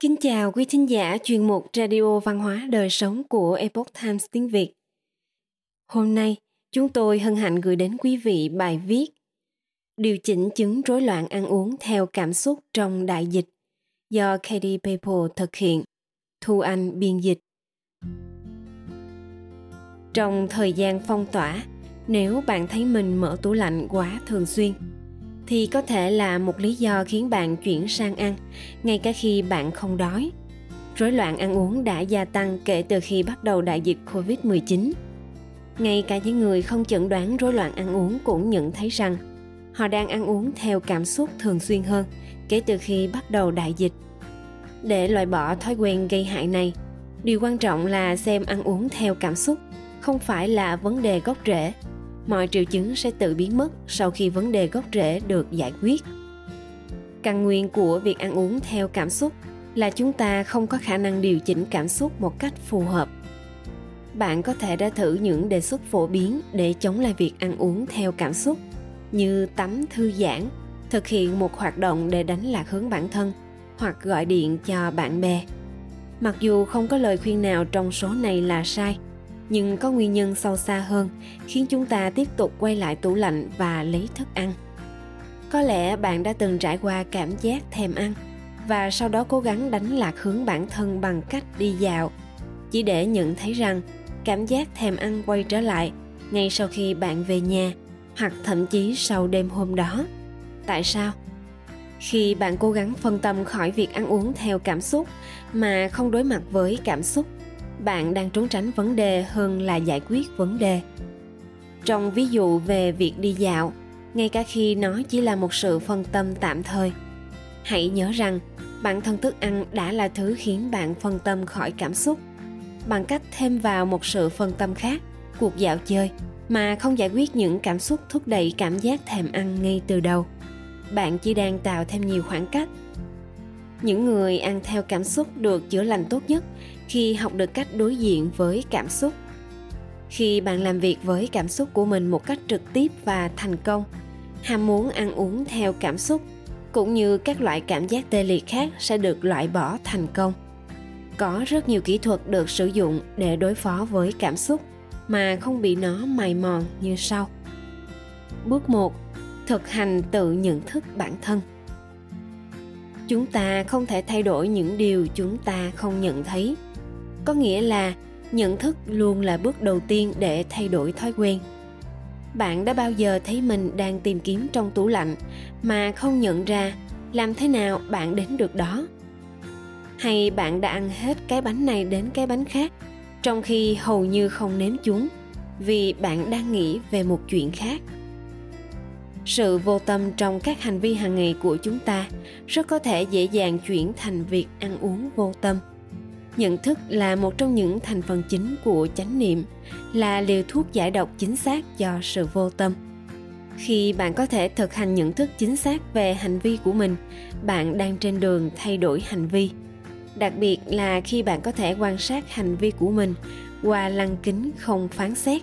Kính chào quý thính giả chuyên mục Radio Văn hóa Đời Sống của Epoch Times tiếng Việt. Hôm nay, chúng tôi hân hạnh gửi đến quý vị bài viết Điều chỉnh chứng rối loạn ăn uống theo cảm xúc trong đại dịch do Katie People thực hiện, Thu Anh biên dịch. Trong thời gian phong tỏa, nếu bạn thấy mình mở tủ lạnh quá thường xuyên thì có thể là một lý do khiến bạn chuyển sang ăn ngay cả khi bạn không đói. Rối loạn ăn uống đã gia tăng kể từ khi bắt đầu đại dịch Covid-19. Ngay cả những người không chẩn đoán rối loạn ăn uống cũng nhận thấy rằng họ đang ăn uống theo cảm xúc thường xuyên hơn kể từ khi bắt đầu đại dịch. Để loại bỏ thói quen gây hại này, điều quan trọng là xem ăn uống theo cảm xúc không phải là vấn đề gốc rễ mọi triệu chứng sẽ tự biến mất sau khi vấn đề gốc rễ được giải quyết. Căn nguyên của việc ăn uống theo cảm xúc là chúng ta không có khả năng điều chỉnh cảm xúc một cách phù hợp. Bạn có thể đã thử những đề xuất phổ biến để chống lại việc ăn uống theo cảm xúc, như tắm thư giãn, thực hiện một hoạt động để đánh lạc hướng bản thân, hoặc gọi điện cho bạn bè. Mặc dù không có lời khuyên nào trong số này là sai nhưng có nguyên nhân sâu xa hơn, khiến chúng ta tiếp tục quay lại tủ lạnh và lấy thức ăn. Có lẽ bạn đã từng trải qua cảm giác thèm ăn và sau đó cố gắng đánh lạc hướng bản thân bằng cách đi dạo. Chỉ để nhận thấy rằng cảm giác thèm ăn quay trở lại ngay sau khi bạn về nhà hoặc thậm chí sau đêm hôm đó. Tại sao? Khi bạn cố gắng phân tâm khỏi việc ăn uống theo cảm xúc mà không đối mặt với cảm xúc bạn đang trốn tránh vấn đề hơn là giải quyết vấn đề. Trong ví dụ về việc đi dạo, ngay cả khi nó chỉ là một sự phân tâm tạm thời, hãy nhớ rằng bản thân thức ăn đã là thứ khiến bạn phân tâm khỏi cảm xúc bằng cách thêm vào một sự phân tâm khác, cuộc dạo chơi, mà không giải quyết những cảm xúc thúc đẩy cảm giác thèm ăn ngay từ đầu. Bạn chỉ đang tạo thêm nhiều khoảng cách. Những người ăn theo cảm xúc được chữa lành tốt nhất khi học được cách đối diện với cảm xúc. Khi bạn làm việc với cảm xúc của mình một cách trực tiếp và thành công, ham muốn ăn uống theo cảm xúc, cũng như các loại cảm giác tê liệt khác sẽ được loại bỏ thành công. Có rất nhiều kỹ thuật được sử dụng để đối phó với cảm xúc mà không bị nó mài mòn như sau. Bước 1 thực hành tự nhận thức bản thân. Chúng ta không thể thay đổi những điều chúng ta không nhận thấy có nghĩa là nhận thức luôn là bước đầu tiên để thay đổi thói quen. Bạn đã bao giờ thấy mình đang tìm kiếm trong tủ lạnh mà không nhận ra làm thế nào bạn đến được đó? Hay bạn đã ăn hết cái bánh này đến cái bánh khác, trong khi hầu như không nếm chúng vì bạn đang nghĩ về một chuyện khác? Sự vô tâm trong các hành vi hàng ngày của chúng ta rất có thể dễ dàng chuyển thành việc ăn uống vô tâm nhận thức là một trong những thành phần chính của chánh niệm, là liều thuốc giải độc chính xác cho sự vô tâm. Khi bạn có thể thực hành nhận thức chính xác về hành vi của mình, bạn đang trên đường thay đổi hành vi. Đặc biệt là khi bạn có thể quan sát hành vi của mình qua lăng kính không phán xét.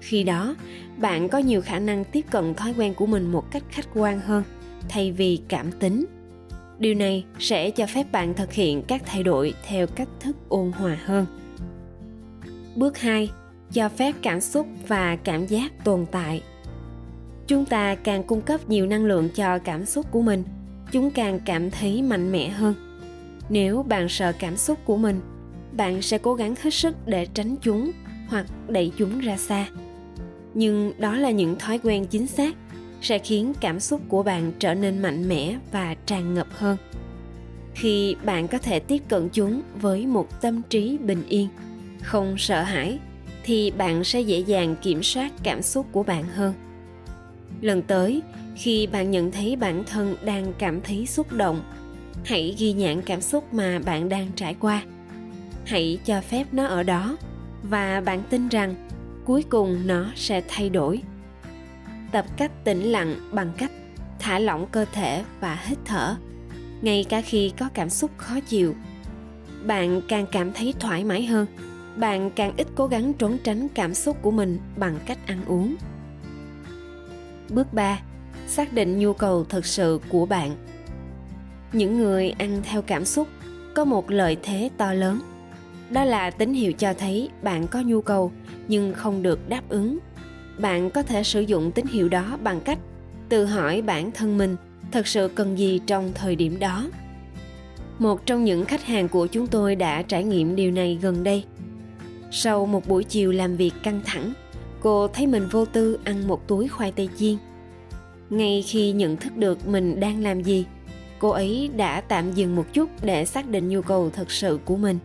Khi đó, bạn có nhiều khả năng tiếp cận thói quen của mình một cách khách quan hơn, thay vì cảm tính điều này sẽ cho phép bạn thực hiện các thay đổi theo cách thức ôn hòa hơn. Bước 2 cho phép cảm xúc và cảm giác tồn tại. Chúng ta càng cung cấp nhiều năng lượng cho cảm xúc của mình, chúng càng cảm thấy mạnh mẽ hơn. Nếu bạn sợ cảm xúc của mình, bạn sẽ cố gắng hết sức để tránh chúng hoặc đẩy chúng ra xa. Nhưng đó là những thói quen chính xác sẽ khiến cảm xúc của bạn trở nên mạnh mẽ và tràn ngập hơn. Khi bạn có thể tiếp cận chúng với một tâm trí bình yên, không sợ hãi, thì bạn sẽ dễ dàng kiểm soát cảm xúc của bạn hơn. Lần tới, khi bạn nhận thấy bản thân đang cảm thấy xúc động, hãy ghi nhận cảm xúc mà bạn đang trải qua. Hãy cho phép nó ở đó và bạn tin rằng cuối cùng nó sẽ thay đổi tập cách tĩnh lặng bằng cách thả lỏng cơ thể và hít thở, ngay cả khi có cảm xúc khó chịu. Bạn càng cảm thấy thoải mái hơn, bạn càng ít cố gắng trốn tránh cảm xúc của mình bằng cách ăn uống. Bước 3 xác định nhu cầu thực sự của bạn. Những người ăn theo cảm xúc có một lợi thế to lớn. Đó là tín hiệu cho thấy bạn có nhu cầu nhưng không được đáp ứng bạn có thể sử dụng tín hiệu đó bằng cách tự hỏi bản thân mình thật sự cần gì trong thời điểm đó. Một trong những khách hàng của chúng tôi đã trải nghiệm điều này gần đây. Sau một buổi chiều làm việc căng thẳng, cô thấy mình vô tư ăn một túi khoai tây chiên. Ngay khi nhận thức được mình đang làm gì, cô ấy đã tạm dừng một chút để xác định nhu cầu thật sự của mình.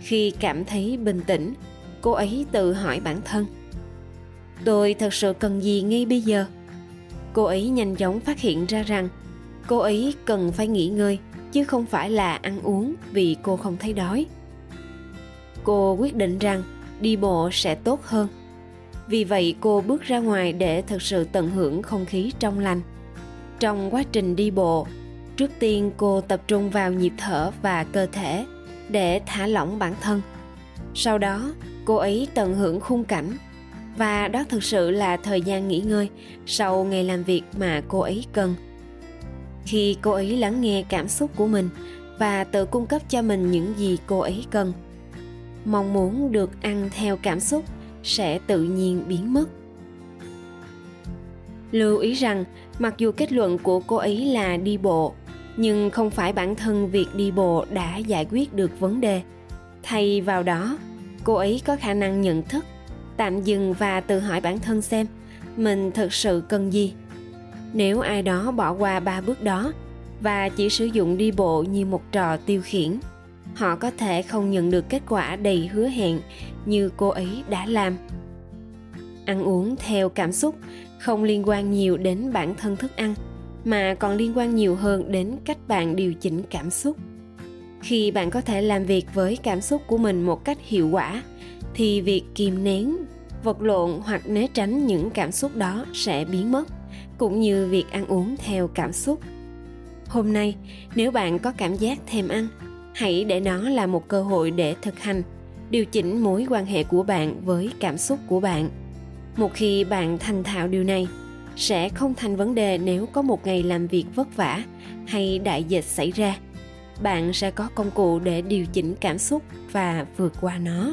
Khi cảm thấy bình tĩnh, cô ấy tự hỏi bản thân tôi thật sự cần gì ngay bây giờ? Cô ấy nhanh chóng phát hiện ra rằng cô ấy cần phải nghỉ ngơi, chứ không phải là ăn uống vì cô không thấy đói. Cô quyết định rằng đi bộ sẽ tốt hơn. Vì vậy, cô bước ra ngoài để thực sự tận hưởng không khí trong lành. Trong quá trình đi bộ, trước tiên cô tập trung vào nhịp thở và cơ thể để thả lỏng bản thân. Sau đó, cô ấy tận hưởng khung cảnh và đó thực sự là thời gian nghỉ ngơi sau ngày làm việc mà cô ấy cần. Khi cô ấy lắng nghe cảm xúc của mình và tự cung cấp cho mình những gì cô ấy cần, mong muốn được ăn theo cảm xúc sẽ tự nhiên biến mất. Lưu ý rằng, mặc dù kết luận của cô ấy là đi bộ, nhưng không phải bản thân việc đi bộ đã giải quyết được vấn đề. Thay vào đó, cô ấy có khả năng nhận thức tạm dừng và tự hỏi bản thân xem, mình thực sự cần gì? Nếu ai đó bỏ qua ba bước đó và chỉ sử dụng đi bộ như một trò tiêu khiển, họ có thể không nhận được kết quả đầy hứa hẹn như cô ấy đã làm. Ăn uống theo cảm xúc không liên quan nhiều đến bản thân thức ăn, mà còn liên quan nhiều hơn đến cách bạn điều chỉnh cảm xúc. Khi bạn có thể làm việc với cảm xúc của mình một cách hiệu quả thì việc kìm nén, vật lộn hoặc né tránh những cảm xúc đó sẽ biến mất, cũng như việc ăn uống theo cảm xúc. Hôm nay, nếu bạn có cảm giác thèm ăn, hãy để nó là một cơ hội để thực hành, điều chỉnh mối quan hệ của bạn với cảm xúc của bạn. Một khi bạn thành thạo điều này, sẽ không thành vấn đề nếu có một ngày làm việc vất vả hay đại dịch xảy ra. Bạn sẽ có công cụ để điều chỉnh cảm xúc và vượt qua nó.